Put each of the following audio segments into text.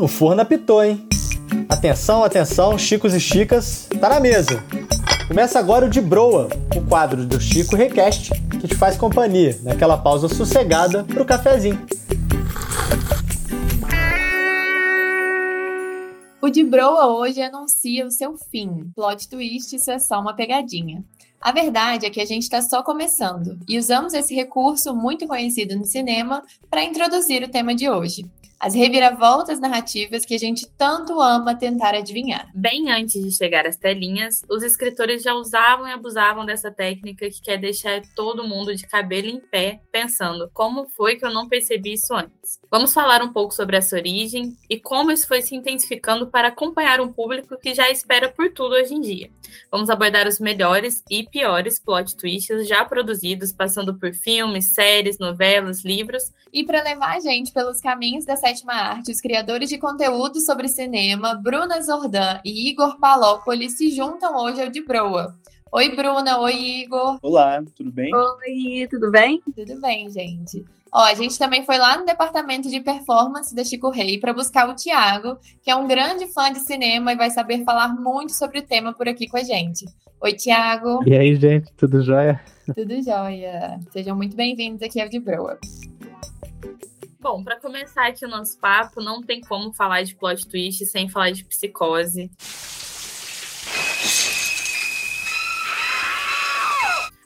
o forno apitou, hein? Atenção, atenção, chicos e chicas, tá na mesa. Começa agora o De Broa, o quadro do Chico Request, que te faz companhia naquela pausa sossegada pro cafezinho. O De Broa hoje anuncia o seu fim. Plot twist, isso é só uma pegadinha. A verdade é que a gente está só começando e usamos esse recurso muito conhecido no cinema para introduzir o tema de hoje as reviravoltas narrativas que a gente tanto ama tentar adivinhar. Bem antes de chegar às telinhas, os escritores já usavam e abusavam dessa técnica que quer deixar todo mundo de cabelo em pé, pensando como foi que eu não percebi isso antes. Vamos falar um pouco sobre essa origem e como isso foi se intensificando para acompanhar um público que já espera por tudo hoje em dia. Vamos abordar os melhores e piores plot twists já produzidos, passando por filmes, séries, novelas, livros. E para levar a gente pelos caminhos dessa sétima arte, os criadores de conteúdo sobre cinema, Bruna Zordan e Igor Palópolis, se juntam hoje ao de Broa. Oi, Bruna. Oi, Igor. Olá, tudo bem? Oi, tudo bem? Tudo bem, gente. Ó, a gente também foi lá no departamento de performance da Chico Rei para buscar o Tiago, que é um grande fã de cinema e vai saber falar muito sobre o tema por aqui com a gente. Oi, Tiago. E aí, gente, tudo jóia? Tudo jóia. Sejam muito bem-vindos aqui ao de Broa. Bom, para começar aqui o nosso papo, não tem como falar de plot twist sem falar de psicose.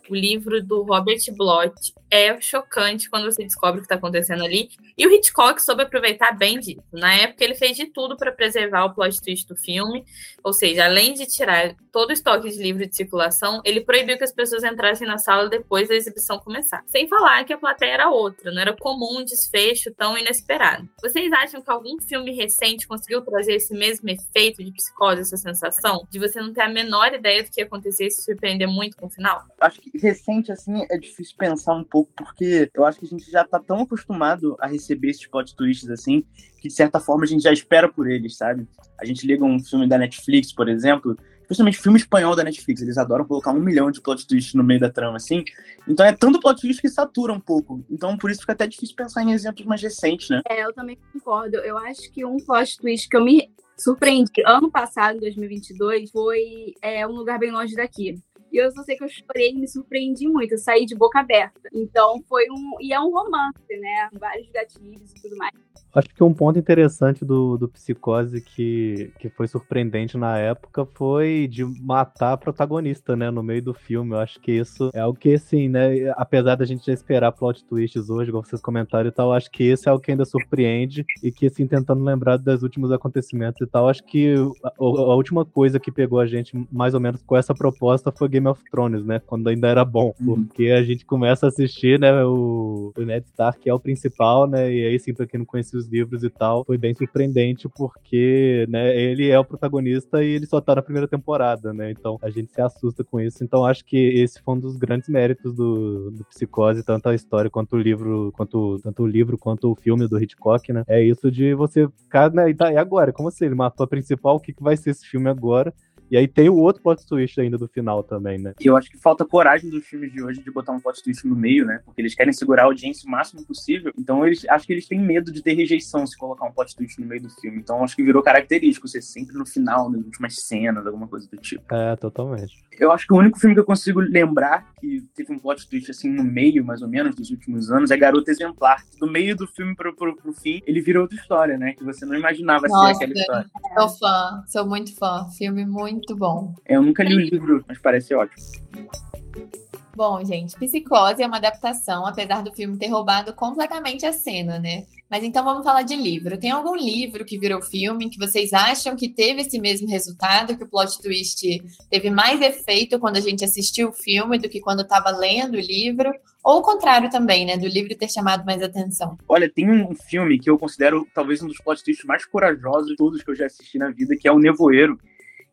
O livro do Robert Bloch é chocante quando você descobre o que está acontecendo ali. E o Hitchcock soube aproveitar bem disso. Na época, ele fez de tudo para preservar o plot twist do filme. Ou seja, além de tirar todo o estoque de livro de circulação, ele proibiu que as pessoas entrassem na sala depois da exibição começar. Sem falar que a plateia era outra, não era comum um desfecho tão inesperado. Vocês acham que algum filme recente conseguiu trazer esse mesmo efeito de psicose, essa sensação? De você não ter a menor ideia do que ia acontecer e se surpreender muito com o final? Acho que recente, assim, é difícil pensar um pouco porque eu acho que a gente já tá tão acostumado a receber esses plot twists assim, que de certa forma a gente já espera por eles, sabe? A gente liga um filme da Netflix, por exemplo, principalmente filme espanhol da Netflix, eles adoram colocar um milhão de plot twists no meio da trama, assim. Então é tanto plot twist que satura um pouco. Então por isso fica até difícil pensar em exemplos mais recentes, né? É, eu também concordo. Eu acho que um plot twist que eu me surpreendi ano passado, em 2022, foi é, Um Lugar Bem Longe Daqui. E eu só sei que eu chorei e me surpreendi muito. Eu saí de boca aberta. Então foi um. E é um romance, né? Vários gatilhos e tudo mais. Acho que um ponto interessante do, do Psicose que, que foi surpreendente na época foi de matar a protagonista, né, no meio do filme. Eu acho que isso é o que, assim, né, apesar da gente já esperar plot twists hoje, igual vocês comentaram e tal, acho que esse é o que ainda surpreende e que, assim, tentando lembrar dos últimos acontecimentos e tal, acho que a, a última coisa que pegou a gente mais ou menos com essa proposta foi Game of Thrones, né, quando ainda era bom, uhum. porque a gente começa a assistir, né, o, o Ned Stark que é o principal, né, e aí, sim, pra quem não conhecia os os livros e tal, foi bem surpreendente porque, né, ele é o protagonista e ele só tá na primeira temporada, né? Então a gente se assusta com isso. Então acho que esse foi um dos grandes méritos do, do Psicose, tanto a história quanto o livro, quanto tanto o livro quanto o filme do Hitchcock, né? É isso de você ficar, né, e, tá, e agora? Como assim? Ele matou a principal, o que, que vai ser esse filme agora? E aí tem o outro plot twist ainda do final também, né? E eu acho que falta coragem dos filmes de hoje de botar um plot twist no meio, né? Porque eles querem segurar a audiência o máximo possível. Então eles acho que eles têm medo de ter rejeição se colocar um plot twist no meio do filme. Então acho que virou característico ser sempre no final, nas últimas cenas, alguma coisa do tipo. É, totalmente. Eu acho que o único filme que eu consigo lembrar que teve um plot twist assim no meio, mais ou menos, dos últimos anos, é Garota Exemplar. Do meio do filme pro, pro, pro fim, ele virou outra história, né? Que você não imaginava Nossa, ser aquela história. Sou fã, sou muito fã. Filme muito bom. Eu nunca li o livro, mas parece ótimo. Bom, gente, Psicose é uma adaptação, apesar do filme ter roubado completamente a cena, né? Mas então vamos falar de livro. Tem algum livro que virou filme que vocês acham que teve esse mesmo resultado, que o plot twist teve mais efeito quando a gente assistiu o filme do que quando estava lendo o livro? Ou o contrário também, né? Do livro ter chamado mais atenção. Olha, tem um filme que eu considero talvez um dos plot twists mais corajosos de todos que eu já assisti na vida, que é O Nevoeiro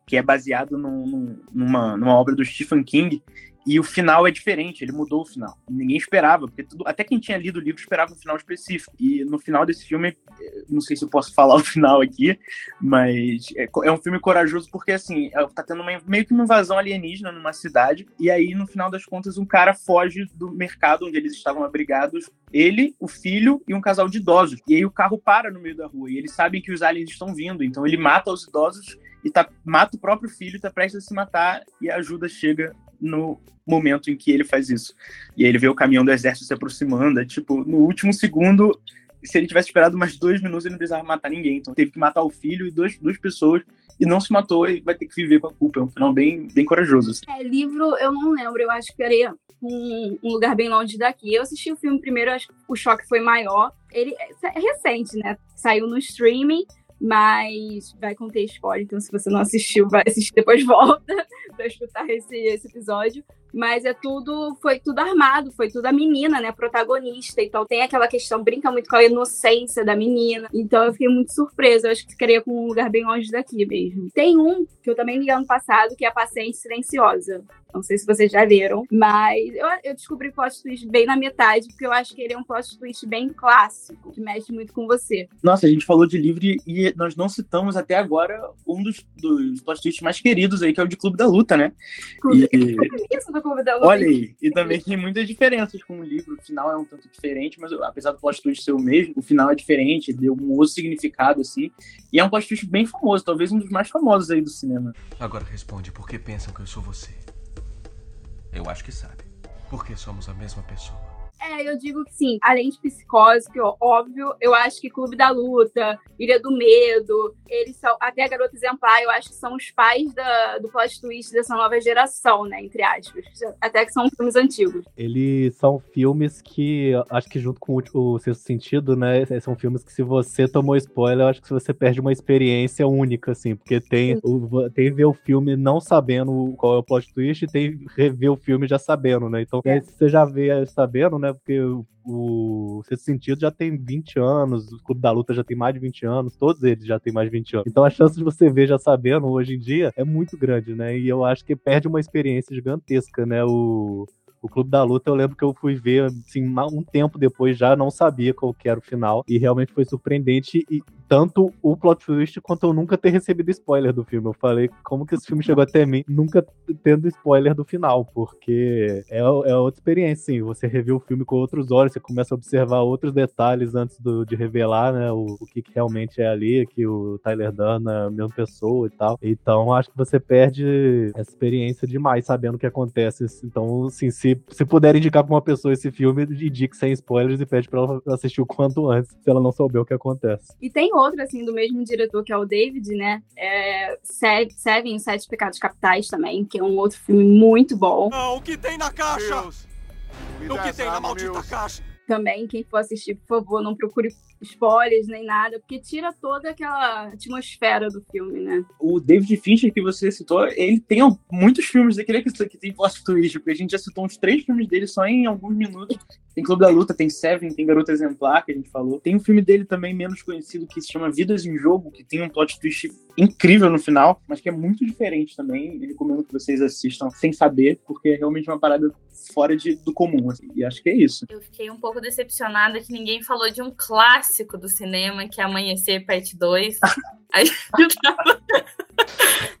que é baseado num, numa, numa obra do Stephen King, E o final é diferente, ele mudou o final. Ninguém esperava, porque tudo, até quem tinha lido o livro esperava um final específico. E no final desse filme, não sei se eu posso falar o final aqui, mas é, é um filme corajoso porque, assim, é, tá tendo uma, meio que uma invasão alienígena numa cidade, e aí, no final das contas, um cara foge do mercado onde eles estavam abrigados, ele, o filho e um casal de idosos. E aí o carro para no meio da rua, e eles sabem que os aliens estão vindo, então ele mata os idosos e tá, mata o próprio filho, tá prestes a se matar, e a ajuda chega no momento em que ele faz isso. E aí ele vê o caminhão do exército se aproximando, é tipo, no último segundo, se ele tivesse esperado mais dois minutos, ele não precisava matar ninguém. Então teve que matar o filho e dois, duas pessoas, e não se matou e vai ter que viver com a culpa. É um final bem, bem corajoso. Assim. É, livro eu não lembro, eu acho que era um, um lugar bem longe daqui. Eu assisti o filme primeiro, acho que o choque foi maior. Ele é recente, né? Saiu no streaming, mas vai conter spoiler, então se você não assistiu, vai assistir depois volta para escutar esse, esse episódio. Mas é tudo, foi tudo armado, foi tudo a menina, né, protagonista. Então tem aquela questão, brinca muito com a inocência da menina. Então eu fiquei muito surpresa. Eu acho que ficaria com um lugar bem longe daqui mesmo. Tem um que eu também li ano passado, que é a Paciente Silenciosa. Não sei se vocês já leram, mas eu, eu descobri o plot twist bem na metade, porque eu acho que ele é um plot twist bem clássico, que mexe muito com você. Nossa, a gente falou de livro e nós não citamos até agora um dos, dos plot twists mais queridos aí, que é o de Clube da Luta, né? Clube, e... isso Clube da Luta. Olha aí, e também tem muitas diferenças com o livro, o final é um tanto diferente, mas apesar do plot twist ser o mesmo, o final é diferente, deu um outro significado, assim, e é um plot twist bem famoso, talvez um dos mais famosos aí do cinema. Agora responde, por que pensam que eu sou você? Eu acho que sabe. Porque somos a mesma pessoa. É, eu digo que sim. Além de psicose, que óbvio, eu acho que Clube da Luta, Ilha do Medo, eles são, até a Garota Exemplar, eu acho que são os pais da, do plot twist dessa nova geração, né? Entre aspas. Até que são filmes antigos. Eles são filmes que, acho que junto com o, o Sexto Sentido, né? São filmes que se você tomou spoiler, eu acho que você perde uma experiência única, assim. Porque tem, o, tem ver o filme não sabendo qual é o plot twist e tem rever o filme já sabendo, né? Então, é. você já vê sabendo, né? Porque o, o Sexto Sentido já tem 20 anos, o Clube da Luta já tem mais de 20 anos, todos eles já têm mais de 20 anos. Então a chance de você ver já sabendo hoje em dia é muito grande, né? E eu acho que perde uma experiência gigantesca, né? O, o Clube da Luta, eu lembro que eu fui ver, assim, um tempo depois já, não sabia qual que era o final, e realmente foi surpreendente, e tanto o plot twist quanto eu nunca ter recebido spoiler do filme. Eu falei, como que esse filme chegou até mim, nunca tendo spoiler do final, porque é, é outra experiência, sim. Você revê o filme com outros olhos, você começa a observar outros detalhes antes do, de revelar, né, o, o que, que, realmente é ali, que o Tyler Dunn é a mesma pessoa e tal. Então, acho que você perde essa experiência demais sabendo o que acontece. Então, assim, se, se puder indicar pra uma pessoa esse filme, indique sem spoilers e pede pra ela assistir o quanto antes, se ela não souber o que acontece. E tem outro, assim, do mesmo diretor, que é o David, né? É Seven, Sete Pecados Capitais também, que é um outro filme muito bom. Ah, o que tem na caixa? Deus. O que tem na maldita Deus. caixa? Também, quem for assistir, por favor, não procure spoilers nem nada, porque tira toda aquela atmosfera do filme, né? O David Fincher que você citou, ele tem muitos filmes daquele que, que tem plot twist, porque a gente já citou uns três filmes dele só em alguns minutos. Tem Clube da Luta, tem Seven, tem Garota Exemplar, que a gente falou. Tem um filme dele também menos conhecido que se chama Vidas em Jogo, que tem um plot twist incrível no final, mas que é muito diferente também. Eu recomendo que vocês assistam sem saber, porque é realmente uma parada fora de, do comum. Assim. E acho que é isso. Eu fiquei um pouco decepcionada que ninguém falou de um clássico do cinema, que é Amanhecer Parte 2. Aí eu tava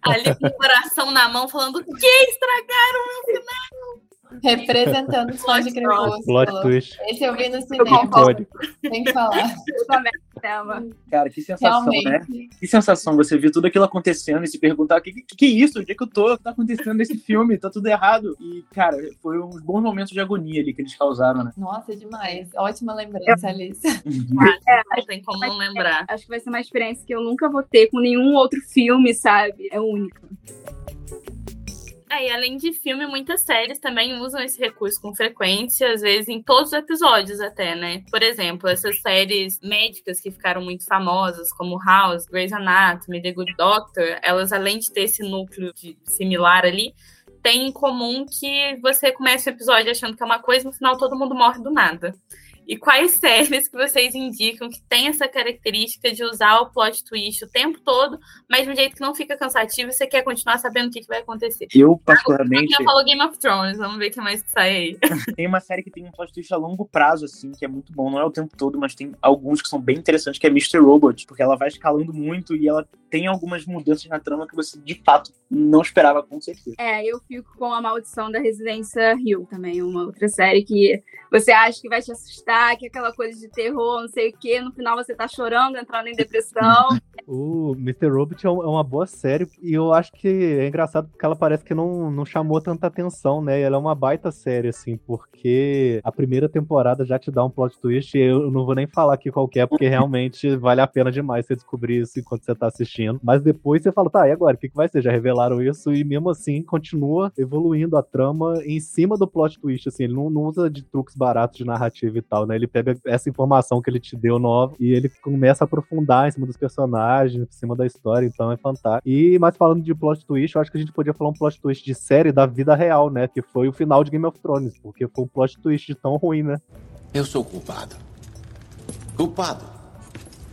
ali com o coração na mão, falando: que estragaram o meu final? Representando os fãs de Crepúsculo. Plot twist. Esse eu vi no cinema. Tem que falar. Cara, que sensação, né? Realmente. né? Que sensação você ver tudo aquilo acontecendo e se perguntar: o que, que, que é isso? Onde é que eu tô? O que tá acontecendo nesse filme? Tá tudo errado. E, cara, foi uns bons momentos de agonia ali que eles causaram, né? Nossa, demais. Ótima lembrança, Alice. é, não tem como não lembrar. Acho que vai ser uma experiência que eu nunca vou ter com nenhum outro filme, sabe? É único. É, e além de filme, muitas séries também usam esse recurso com frequência, às vezes em todos os episódios até, né? Por exemplo, essas séries médicas que ficaram muito famosas, como House, Grey's Anatomy, The Good Doctor, elas além de ter esse núcleo de, similar ali, tem em comum que você começa o episódio achando que é uma coisa, no final todo mundo morre do nada. E quais séries que vocês indicam que tem essa característica de usar o plot twist o tempo todo, mas de um jeito que não fica cansativo e você quer continuar sabendo o que, que vai acontecer? Eu, particularmente. Já falou Game of Thrones, vamos ver o que mais que sai aí. tem uma série que tem um plot twist a longo prazo, assim, que é muito bom. Não é o tempo todo, mas tem alguns que são bem interessantes, que é Mr. Robot, porque ela vai escalando muito e ela tem algumas mudanças na trama que você, de fato, não esperava, com certeza. É, eu fico com a Maldição da Residência Hill também, uma outra série que você acha que vai te assustar, que aquela coisa de terror, não sei o quê, no final você tá chorando, entrando em depressão. o Mr. Robot é, é uma boa série e eu acho que é engraçado porque ela parece que não, não chamou tanta atenção, né? Ela é uma baita série, assim, porque a primeira temporada já te dá um plot twist e eu não vou nem falar aqui qual é, porque realmente vale a pena demais você descobrir isso enquanto você tá assistindo. Mas depois você fala, tá, e agora? O que, que vai ser? Já revelaram isso e mesmo assim continua evoluindo a trama em cima do plot twist, assim, ele não, não usa de truques baratos de narrativa e tal, né? Ele pega essa informação que ele te deu nova e ele começa a aprofundar em cima dos personagens, em cima da história, então é fantástico. E, mas falando de plot twist, eu acho que a gente podia falar um plot twist de série da vida real, né? Que foi o final de Game of Thrones, porque foi um plot twist tão ruim, né? Eu sou culpado. Culpado.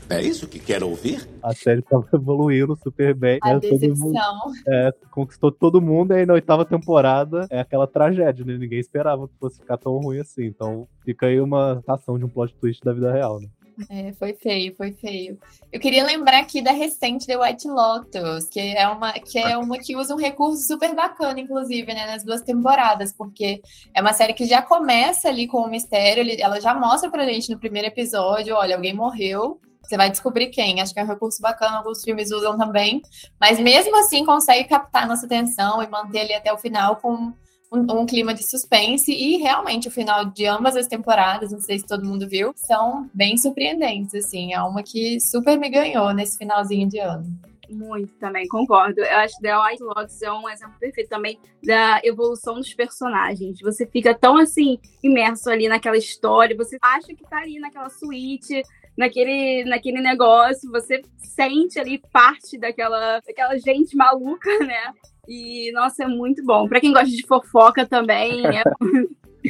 É isso que quer ouvir? A série tava evoluindo super bem. A né? decepção. Mundo, é, conquistou todo mundo, e aí na oitava temporada é aquela tragédia, né? Ninguém esperava que fosse ficar tão ruim assim. Então fica aí uma ação de um plot twist da vida real, né? É, foi feio, foi feio. Eu queria lembrar aqui da recente The White Lotus, que é uma que é uma que usa um recurso super bacana, inclusive, né, nas duas temporadas, porque é uma série que já começa ali com o mistério, ela já mostra pra gente no primeiro episódio, olha, alguém morreu, você vai descobrir quem. Acho que é um recurso bacana, alguns filmes usam também. Mas mesmo assim consegue captar nossa atenção e manter ali até o final com um, um, clima de suspense. E realmente o final de ambas as temporadas, não sei se todo mundo viu, são bem surpreendentes. Assim, é uma que super me ganhou nesse finalzinho de ano. Muito também, concordo. Eu acho que The White Lotus é um exemplo perfeito também da evolução dos personagens. Você fica tão assim, imerso ali naquela história, você acha que tá ali naquela suíte, naquele, naquele negócio, você sente ali parte daquela, daquela gente maluca, né? E, nossa, é muito bom. Para quem gosta de fofoca também, é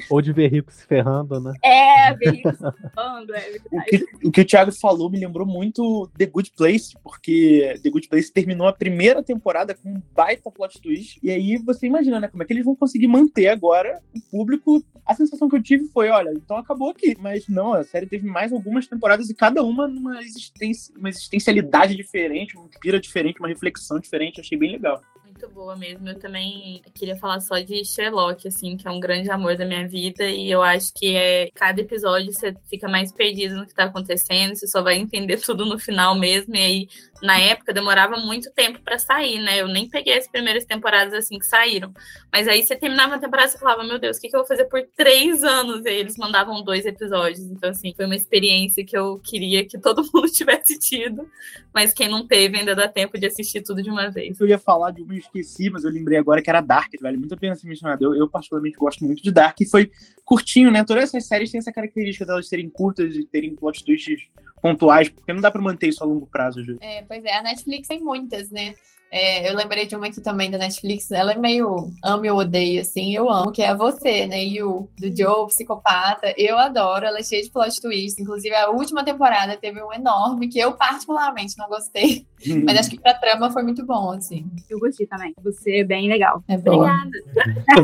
Ou de ver rico se ferrando, né? É, ver rico se ferrando, é o que, o que o Thiago falou me lembrou muito The Good Place, porque The Good Place terminou a primeira temporada com um baita plot twist. E aí você imagina, né? Como é que eles vão conseguir manter agora o público? A sensação que eu tive foi: olha, então acabou aqui. Mas não, a série teve mais algumas temporadas e cada uma numa existência, uma existencialidade diferente, uma pira diferente, uma reflexão diferente. Achei bem legal muito boa mesmo. Eu também queria falar só de Sherlock, assim, que é um grande amor da minha vida. E eu acho que é cada episódio você fica mais perdido no que tá acontecendo, você só vai entender tudo no final mesmo. E aí na época demorava muito tempo para sair, né? Eu nem peguei as primeiras temporadas assim que saíram. Mas aí você terminava a temporada e falava, meu Deus, o que, que eu vou fazer por três anos? E aí eles mandavam dois episódios. Então, assim, foi uma experiência que eu queria que todo mundo tivesse tido. Mas quem não teve ainda dá tempo de assistir tudo de uma vez. Eu ia falar de uma esqueci, mas eu lembrei agora que era Dark, vale muito a pena ser mencionado. Eu, eu particularmente gosto muito de Dark e foi curtinho, né? Todas essas séries têm essa característica delas serem curtas e terem plot twists pontuais, porque não dá para manter isso a longo prazo, Ju. É, pois é, a Netflix tem muitas, né? É, eu lembrei de uma aqui também da Netflix, ela é meio ame ou odeio, assim, eu amo, que é você, né, Yu, do Joe, psicopata, eu adoro, ela é cheia de plot twist, inclusive a última temporada teve um enorme, que eu particularmente não gostei, mas acho que pra trama foi muito bom, assim. Eu gostei também, você é bem legal. É Obrigada.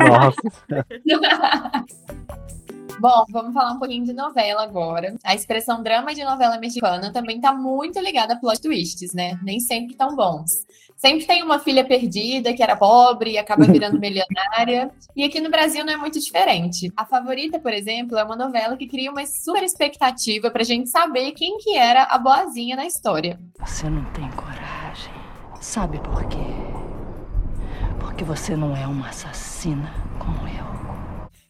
Nossa. Bom, vamos falar um pouquinho de novela agora. A expressão drama de novela mexicana também tá muito ligada a plot twists, né? Nem sempre tão bons. Sempre tem uma filha perdida que era pobre e acaba virando milionária. E aqui no Brasil não é muito diferente. A Favorita, por exemplo, é uma novela que cria uma super expectativa pra gente saber quem que era a boazinha na história. Você não tem coragem. Sabe por quê? Porque você não é uma assassina como eu.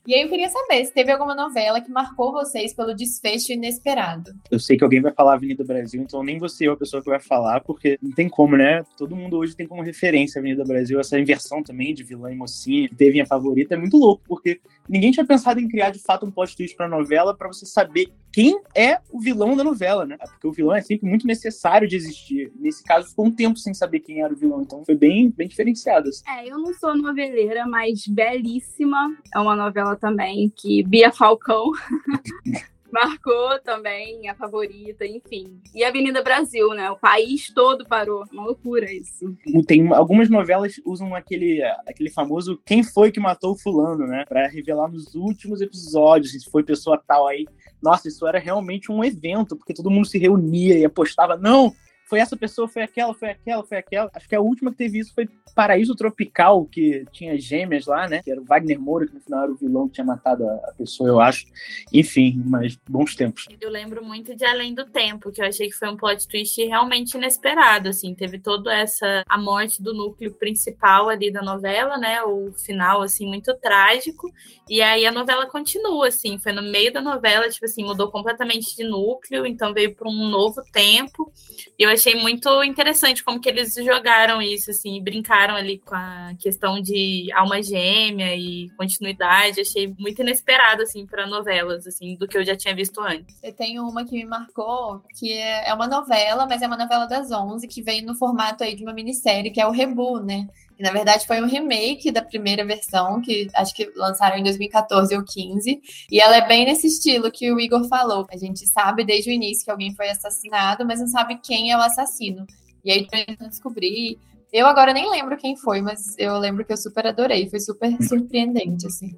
E aí eu queria saber se teve alguma novela que marcou vocês pelo desfecho inesperado. Eu sei que alguém vai falar Avenida Brasil, então nem você é a pessoa que vai falar, porque não tem como, né? Todo mundo hoje tem como referência Avenida Brasil, essa inversão também de vilã e mocinha, que teve a favorita, é muito louco, porque ninguém tinha pensado em criar de fato um plot twist pra novela para você saber quem é o vilão da novela, né? Porque o vilão é sempre muito necessário de existir. Nesse caso, ficou um tempo sem saber quem era o vilão, então foi bem, bem diferenciado. Assim. É, eu não sou noveleira, mas belíssima. É uma novela também que Bia Falcão marcou também a favorita, enfim. E Avenida Brasil, né? O país todo parou. Uma loucura isso. Tem algumas novelas usam aquele, aquele famoso quem foi que matou fulano, né? Pra revelar nos últimos episódios se foi pessoa tal aí. Nossa, isso era realmente um evento, porque todo mundo se reunia e apostava, não, foi essa pessoa, foi aquela, foi aquela, foi aquela. Acho que a última que teve isso foi Paraíso Tropical, que tinha gêmeas lá, né? Que era o Wagner Moura, que no final era o vilão que tinha matado a pessoa, eu acho. Enfim, mas bons tempos. Eu lembro muito de Além do Tempo, que eu achei que foi um plot twist realmente inesperado, assim. Teve toda essa... a morte do núcleo principal ali da novela, né? O final, assim, muito trágico. E aí a novela continua, assim. Foi no meio da novela, tipo assim, mudou completamente de núcleo, então veio para um novo tempo. E eu achei muito interessante como que eles jogaram isso, assim, brincaram ali com a questão de alma gêmea e continuidade. Achei muito inesperado, assim, para novelas, assim, do que eu já tinha visto antes. Eu tenho uma que me marcou, que é, é uma novela, mas é uma novela das 11, que veio no formato aí de uma minissérie, que é o Rebu, né? E, na verdade, foi um remake da primeira versão, que acho que lançaram em 2014 ou 15. E ela é bem nesse estilo que o Igor falou. A gente sabe desde o início que alguém foi assassinado, mas não sabe quem é o assassino. E aí, tentando descobrir. Eu agora nem lembro quem foi, mas eu lembro que eu super adorei. Foi super surpreendente, assim.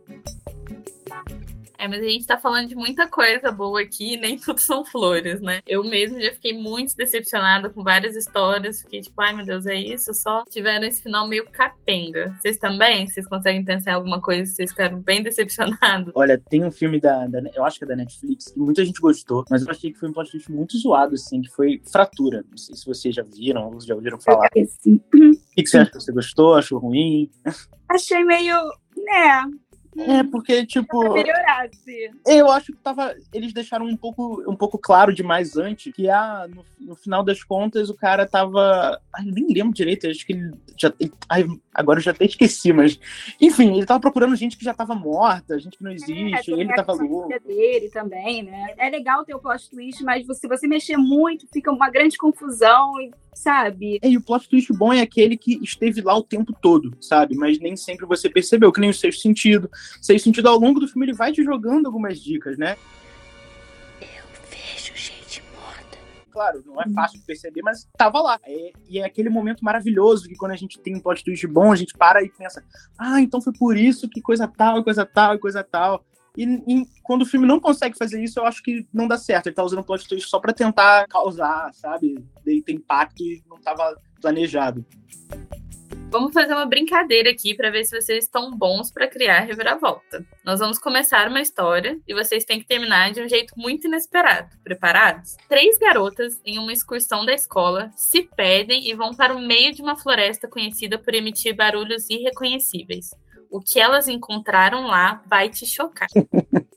É, mas a gente tá falando de muita coisa boa aqui, nem tudo são flores, né? Eu mesmo já fiquei muito decepcionada com várias histórias. Fiquei tipo, ai meu Deus, é isso? Só tiveram esse final meio capenga. Vocês também? Vocês conseguem pensar em alguma coisa vocês ficaram bem decepcionados? Olha, tem um filme da, da, Eu acho que é da Netflix, que muita gente gostou, mas eu achei que foi um plot twist muito zoado, assim, que foi Fratura. Não sei se vocês já viram, ou já ouviram falar. Sim. O que, que você acha? Você gostou? Achou ruim? Achei meio. né? É, porque, tipo. Eu acho que tava. Eles deixaram um pouco, um pouco claro demais antes que ah, no, no final das contas o cara tava. Ai, nem lembro direito, acho que ele já. Ele, ai, agora eu já até esqueci, mas. Enfim, ele tava procurando gente que já tava morta, gente que não existe, É, ele tava louco. dele também, né? É legal ter o plot twist, mas se você mexer muito, fica uma grande confusão, e, sabe? E o plot twist bom é aquele que esteve lá o tempo todo, sabe? Mas nem sempre você percebeu, que nem o sexto sentido. Sexto sentido, ao longo do filme, ele vai te jogando algumas dicas, né? Vejo gente morta. Claro, não é fácil de perceber, mas tava lá. É- e é aquele momento maravilhoso que quando a gente tem um plot twist bom, a gente para e pensa, ah, então foi por isso que coisa tal, coisa tal, coisa tal. E, e quando o filme não consegue fazer isso, eu acho que não dá certo. Ele tá usando plot twist só pra tentar causar, sabe? Daí tem impacto e não tava planejado. Vamos fazer uma brincadeira aqui para ver se vocês estão bons para criar reviravolta. Nós vamos começar uma história e vocês têm que terminar de um jeito muito inesperado. Preparados? Três garotas, em uma excursão da escola, se perdem e vão para o meio de uma floresta conhecida por emitir barulhos irreconhecíveis. O que elas encontraram lá vai te chocar.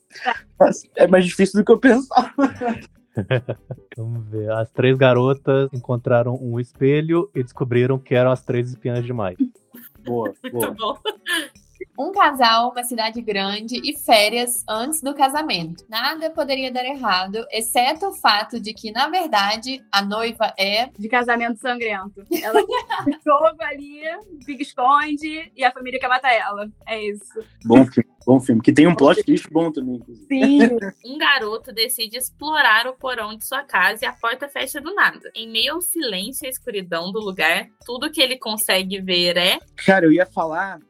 É mais difícil do que eu pensava. Vamos ver. As três garotas encontraram um espelho e descobriram que eram as três espiãs demais. Boa, Muito bom. Um casal, uma cidade grande e férias antes do casamento. Nada poderia dar errado, exceto o fato de que, na verdade, a noiva é. De casamento sangrento. Ela jogo ali, fica esconde e a família quer matar ela. É isso. Bom filme, bom filme. Que tem um plot twist bom também, inclusive. Sim. Um garoto decide explorar o porão de sua casa e a porta fecha do nada. Em meio ao silêncio e à escuridão do lugar, tudo que ele consegue ver é Cara, eu ia falar.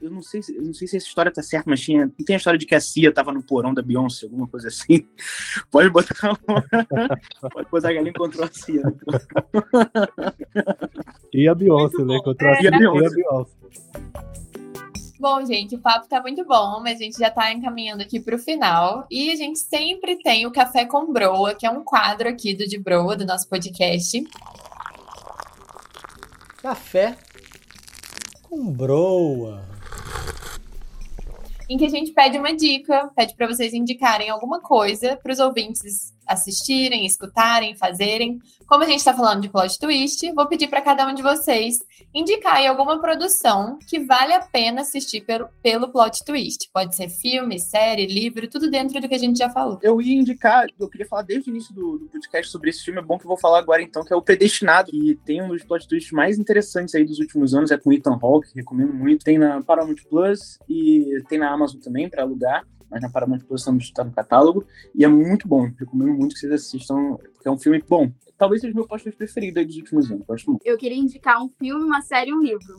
Eu não sei, se- eu não sei se essa história tá certa, mas tinha. Não tem a história de que a Cia tava no porão da Beyoncé, alguma coisa assim. Pode botar. Pode botar que ela encontrou a Cia. E a Beyoncé, né? Encontrou a E a Cia e a Beyoncé. Beyoncé. Bom, gente, o papo tá muito bom, mas a gente já tá encaminhando aqui pro final. E a gente sempre tem o Café com Broa, que é um quadro aqui do De Broa, do nosso podcast. Café com broa. Em que a gente pede uma dica, pede para vocês indicarem alguma coisa para os ouvintes assistirem, escutarem, fazerem. Como a gente está falando de plot twist, vou pedir para cada um de vocês indicar aí alguma produção que vale a pena assistir pelo, pelo plot twist. Pode ser filme, série, livro, tudo dentro do que a gente já falou. Eu ia indicar, eu queria falar desde o início do, do podcast sobre esse filme, é bom que eu vou falar agora então, que é o Predestinado, que tem um dos plot twists mais interessantes aí dos últimos anos, é com Ethan Hawke, recomendo muito. Tem na Paramount Plus e tem na Amazon também para alugar. Mas na Paramount Plus também está no catálogo, e é muito bom. Recomendo muito que vocês assistam, porque é um filme bom. Talvez seja o meu posto preferido dos últimos anos. Gosto muito. Eu queria indicar um filme, uma série e um livro.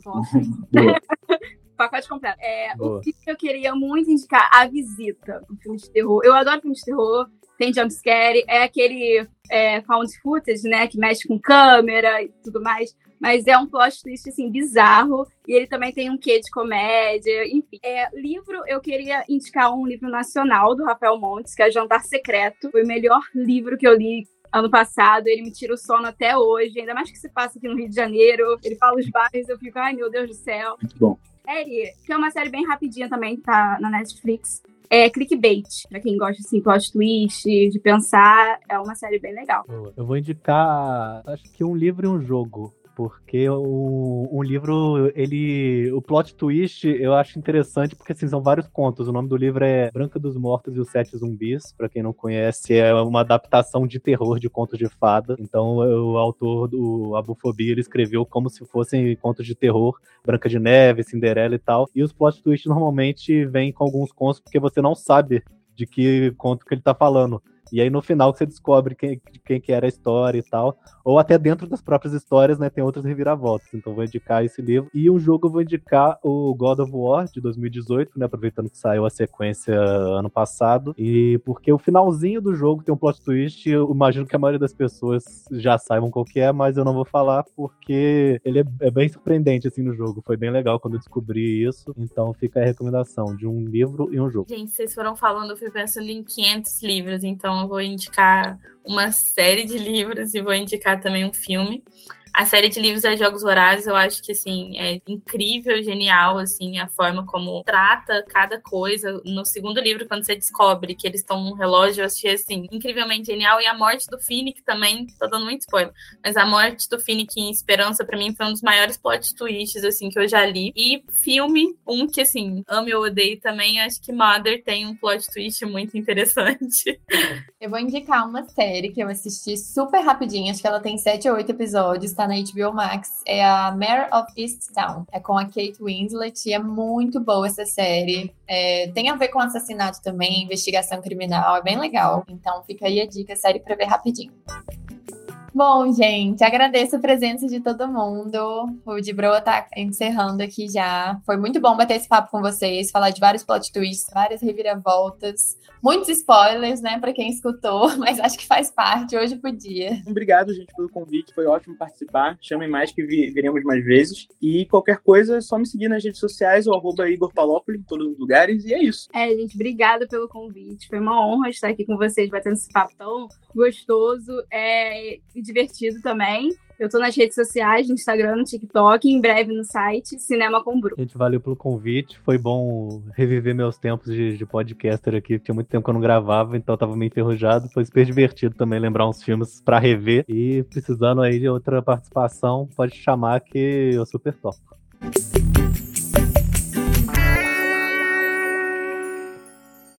Pacote completo. É, o filme que eu queria muito indicar, A Visita, um filme de terror. Eu adoro filmes de terror, tem jumpscare, é aquele é, found footage, né, que mexe com câmera e tudo mais mas é um plot twist, assim, bizarro. E ele também tem um quê de comédia, enfim. É, livro, eu queria indicar um livro nacional do Rafael Montes, que é Jantar Secreto. Foi o melhor livro que eu li ano passado. Ele me tira o sono até hoje, ainda mais que se passa aqui no Rio de Janeiro. Ele fala os bairros, eu fico, ai meu Deus do céu. Muito bom. Série, que é uma série bem rapidinha também, tá na Netflix. É clickbait, pra quem gosta assim, plot twist, de pensar, é uma série bem legal. Eu vou indicar, acho que um livro e um jogo porque o, um livro, ele. O plot twist eu acho interessante, porque assim, são vários contos. O nome do livro é Branca dos Mortos e os Sete Zumbis. para quem não conhece, é uma adaptação de terror de contos de fada. Então, o autor do Abufobia ele escreveu como se fossem contos de terror, Branca de Neve, Cinderela e tal. E os plot twists normalmente vêm com alguns contos, porque você não sabe de que conto que ele tá falando. E aí no final você descobre quem, quem que era a história e tal. Ou até dentro das próprias histórias, né, tem outras reviravoltas. Então vou indicar esse livro. E um jogo eu vou indicar o God of War de 2018, né, aproveitando que saiu a sequência ano passado. E porque o finalzinho do jogo tem um plot twist, eu imagino que a maioria das pessoas já saibam qual que é, mas eu não vou falar porque ele é, é bem surpreendente assim no jogo. Foi bem legal quando eu descobri isso. Então fica a recomendação de um livro e um jogo. Gente, vocês foram falando, eu fui pensando em 500 livros, então eu vou indicar uma série de livros e vou indicar também um filme. A série de livros é Jogos Vorazes, eu acho que assim é incrível, genial assim a forma como trata cada coisa. No segundo livro, quando você descobre que eles estão num relógio, eu achei assim incrivelmente genial. E a morte do Finnick também, tô dando muito spoiler, mas a morte do Finnick em Esperança para mim foi um dos maiores plot twists assim que eu já li. E filme, um que assim amo e odeio também, acho que Mother tem um plot twist muito interessante. Eu vou indicar uma série que eu assisti super rapidinho, acho que ela tem sete ou oito episódios tá na HBO Max, é a Mare of Easttown. É com a Kate Winslet e é muito boa essa série. É, tem a ver com assassinato também, investigação criminal, é bem legal. Então fica aí a dica, série pra ver rapidinho. Bom, gente, agradeço a presença de todo mundo. O de Broa tá encerrando aqui já. Foi muito bom bater esse papo com vocês, falar de vários plot twists, várias reviravoltas, muitos spoilers, né, para quem escutou, mas acho que faz parte, hoje podia. Obrigado, gente, pelo convite, foi ótimo participar. Chamem mais que viremos mais vezes. E qualquer coisa, é só me seguir nas redes sociais, o arroba Igor Palópoli, em todos os lugares, e é isso. É, gente, obrigada pelo convite. Foi uma honra estar aqui com vocês, batendo esse papo tão gostoso. É, divertido também. Eu tô nas redes sociais, no Instagram, no TikTok, em breve no site Cinema com Bru. Gente, valeu pelo convite. Foi bom reviver meus tempos de, de podcaster aqui. Tinha muito tempo que eu não gravava, então eu tava meio enferrujado. Foi super divertido também lembrar uns filmes para rever. E precisando aí de outra participação, pode chamar que eu super topo.